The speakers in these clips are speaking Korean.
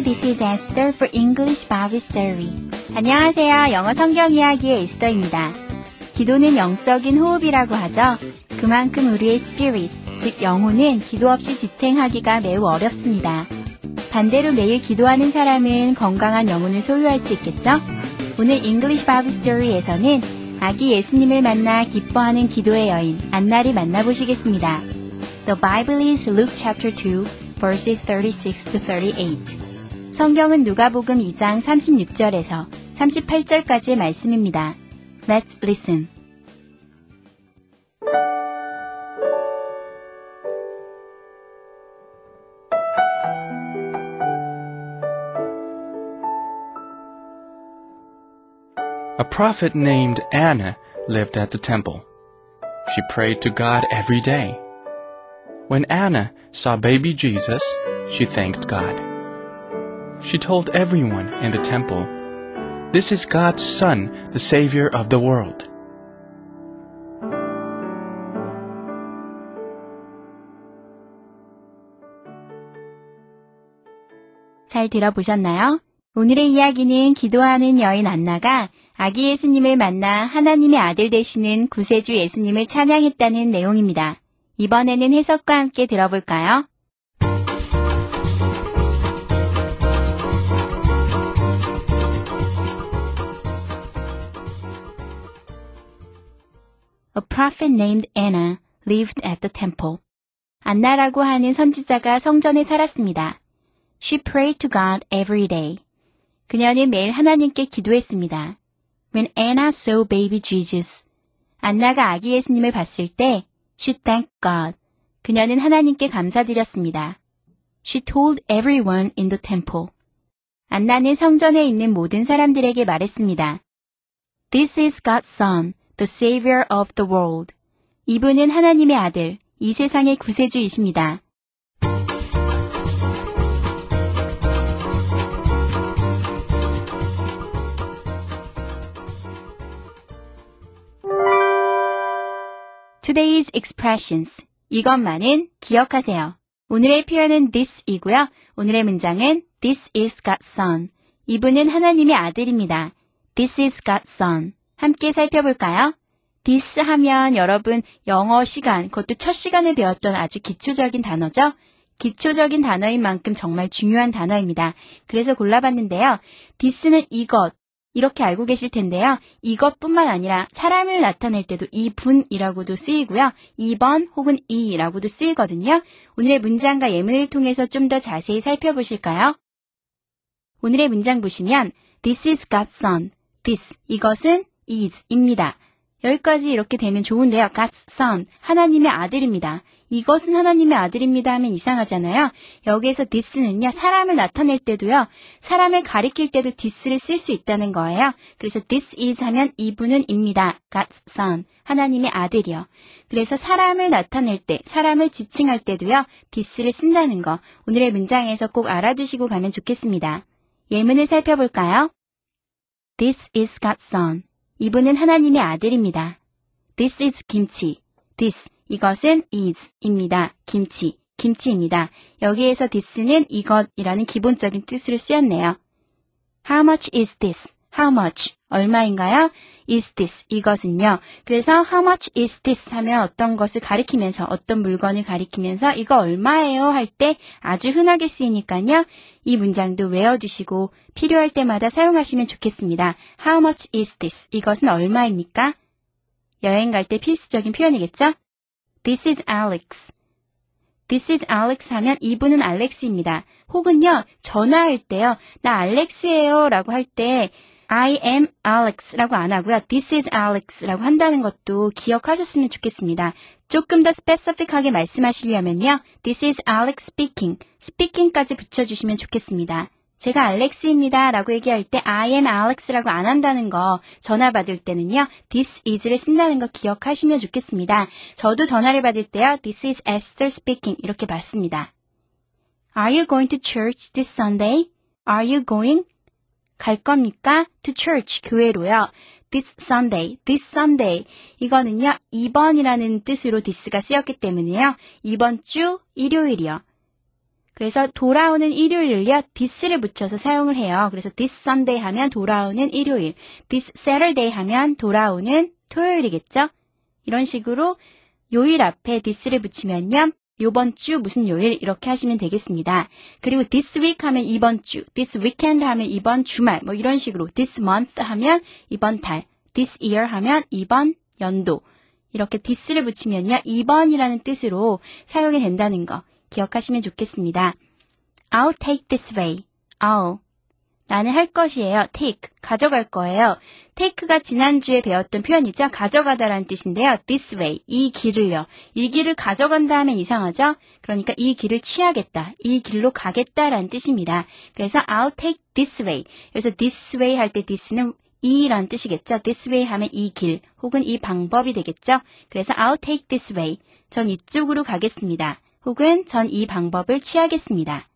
This is Esther for English Bible Story. 안녕하세요. 영어 성경 이야기의 에스더입니다. 기도는 영적인 호흡이라고 하죠. 그만큼 우리의 spirit, 즉 영혼은 기도 없이 지탱하기가 매우 어렵습니다. 반대로 매일 기도하는 사람은 건강한 영혼을 소유할 수 있겠죠? 오늘 English Bible Story에서는 아기 예수님을 만나 기뻐하는 기도의 여인 안나를 만나보시겠습니다. The Bible is Luke chapter 2, verses 36 to 38. 성경은 누가복음 2장 36절에서 38절까지의 말씀입니다. Let's listen. A prophet named Anna lived at the temple. She prayed to God every day. When Anna saw baby Jesus, she thanked God. She told everyone in the temple, This is God's Son, the Savior of the world. 잘 들어보셨나요? 오늘의 이야기는 기도하는 여인 안나가 아기 예수님을 만나 하나님의 아들 되시는 구세주 예수님을 찬양했다는 내용입니다. 이번에는 해석과 함께 들어볼까요? A prophet named Anna lived at the temple. 안나라고 하는 선지자가 성전에 살았습니다. She prayed to God every day. 그녀는 매일 하나님께 기도했습니다. When Anna saw baby Jesus, 안나가 아기 예수님을 봤을 때, she thanked God. 그녀는 하나님께 감사드렸습니다. She told everyone in the temple. 안나는 성전에 있는 모든 사람들에게 말했습니다. This is God's Son, the Savior of the world. 이분은 하나님의 아들, 이 세상의 구세주이십니다. Today's expressions. 이것만은 기억하세요. 오늘의 표현은 this이고요. 오늘의 문장은 This is God's son. 이분은 하나님의 아들입니다. This is God's son. 함께 살펴볼까요? this 하면 여러분 영어 시간, 그것도 첫 시간에 배웠던 아주 기초적인 단어죠? 기초적인 단어인 만큼 정말 중요한 단어입니다. 그래서 골라봤는데요. this는 이것, 이렇게 알고 계실 텐데요. 이것뿐만 아니라 사람을 나타낼 때도 이분이라고도 쓰이고요. 2번 혹은 이라고도 쓰이거든요. 오늘의 문장과 예문을 통해서 좀 더 자세히 살펴보실까요? 오늘의 문장 보시면 This is God's son. This 이것은 is입니다. 여기까지 이렇게 되면 좋은데요. God's son 하나님의 아들입니다. 이것은 하나님의 아들입니다 하면 이상하잖아요. 여기에서 this는요. 사람을 나타낼 때도요. 사람을 가리킬 때도 this를 쓸 수 있다는 거예요. 그래서 this is 하면 이분은 입니다. God's son 하나님의 아들이요. 그래서 사람을 나타낼 때, 사람을 지칭할 때도요. this를 쓴다는 거 오늘의 문장에서 꼭 알아두시고 가면 좋겠습니다. 예문을 살펴볼까요? This is God's son. 이분은 하나님의 아들입니다. This is 김치. This 이것은 is입니다. 김치, 김치입니다. 여기에서 this는 이것이라는 기본적인 뜻으로 쓰였네요. How much is this? How much? 얼마인가요? is this? 이것은요. 그래서 how much is this 하면 어떤 것을 가리키면서 어떤 물건을 가리키면서 이거 얼마예요? 할 때 아주 흔하게 쓰이니까요. 이 문장도 외워두시고 필요할 때마다 사용하시면 좋겠습니다. How much is this? 이것은 얼마입니까? 여행 갈 때 필수적인 표현이겠죠? This is Alex. This is Alex 하면 이분은 알렉스입니다. 혹은요, 전화할 때요, 나 알렉스예요 라고 할 때, I am Alex 라고 안 하고요. This is Alex 라고 한다는 것도 기억하셨으면 좋겠습니다. 조금 더 스페시픽하게 말씀하시려면요. This is Alex speaking. speaking까지 붙여주시면 좋겠습니다. 제가 알렉스입니다 라고 얘기할 때 I am Alex라고 안 한다는 거 전화 받을 때는요. This is를 쓴다는 거 기억하시면 좋겠습니다. 저도 전화를 받을 때요. This is Esther speaking 이렇게 받습니다. Are you going to church this Sunday? Are you going? 갈 겁니까? To church, 교회로요. This Sunday, this Sunday. 이거는요, 이번이라는 뜻으로 this가 쓰였기 때문에요. 이번 주 일요일이요. 그래서 돌아오는 일요일을요, this를 붙여서 사용을 해요. 그래서 this Sunday 하면 돌아오는 일요일, this Saturday 하면 돌아오는 토요일이겠죠? 이런 식으로 요일 앞에 this를 붙이면요, 요번 주 무슨 요일 이렇게 하시면 되겠습니다. 그리고 this week 하면 이번 주, this weekend 하면 이번 주말, 뭐 이런 식으로 this month 하면 이번 달, this year 하면 이번 연도. 이렇게 this를 붙이면요, 이번이라는 뜻으로 사용이 된다는 거 기억하시면 좋겠습니다. I'll take this way. I'll. 나는 할 것이에요. take. 가져갈 거예요. take가 지난주에 배웠던 표현이죠. 가져가다라는 뜻인데요. this way. 이 길을요. 이 길을 가져간다 하면 이상하죠? 그러니까 이 길을 취하겠다. 이 길로 가겠다라는 뜻입니다. 그래서 I'll take this way. 그래서 this way 할 때 this는 이라는 뜻이겠죠. this way 하면 이 길 혹은 이 방법이 되겠죠. 그래서 I'll take this way. 전 이쪽으로 가겠습니다. 혹은 전 이 방법을 취하겠습니다.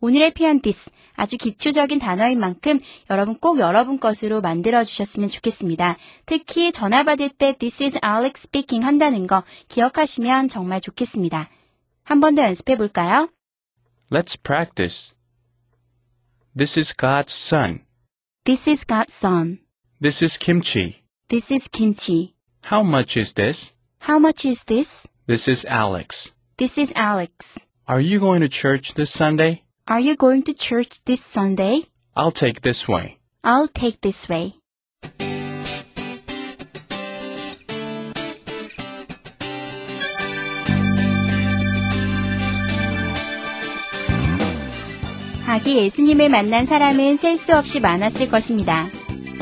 오늘의 this 아주 기초적인 단어인 만큼 여러분 꼭 여러분 것으로 만들어 주셨으면 좋겠습니다. 특히 전화 받을 때 this is Alex speaking 한다는 거 기억하시면 정말 좋겠습니다. 한 번 더 연습해 볼까요? Let's practice. This is God's son. This is God's son. This is kimchi. This is kimchi. How much is this? How much is this? This is Alex. This is Alex. Are you going to church this Sunday? Are you going to church this Sunday? I'll take this way. I'll take this way. 아기 예수님을 만난 사람은 셀 수 없이 많았을 것입니다.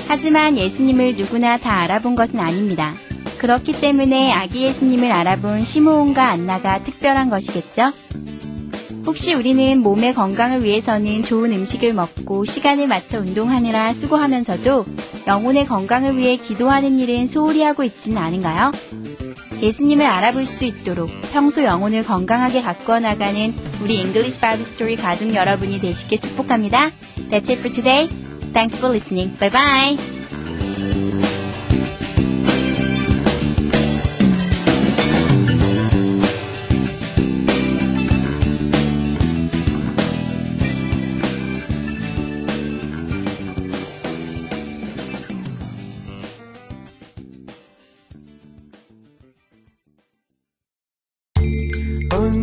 하지만 예수님을 누구나 다 알아본 것은 아닙니다. 그렇기 때문에 아기 예수님을 알아본 시므온과 안나가 특별한 것이겠죠? 혹시 우리는 몸의 건강을 위해서는 좋은 음식을 먹고 시간을 맞춰 운동하느라 수고하면서도 영혼의 건강을 위해 기도하는 일은 소홀히 하고 있지는 않은가요? 예수님을 알아볼 수 있도록 평소 영혼을 건강하게 가꾸어 나가는 우리 English Bible Story 가족 여러분이 되시길 축복합니다. That's it for today. Thanks for listening. Bye bye.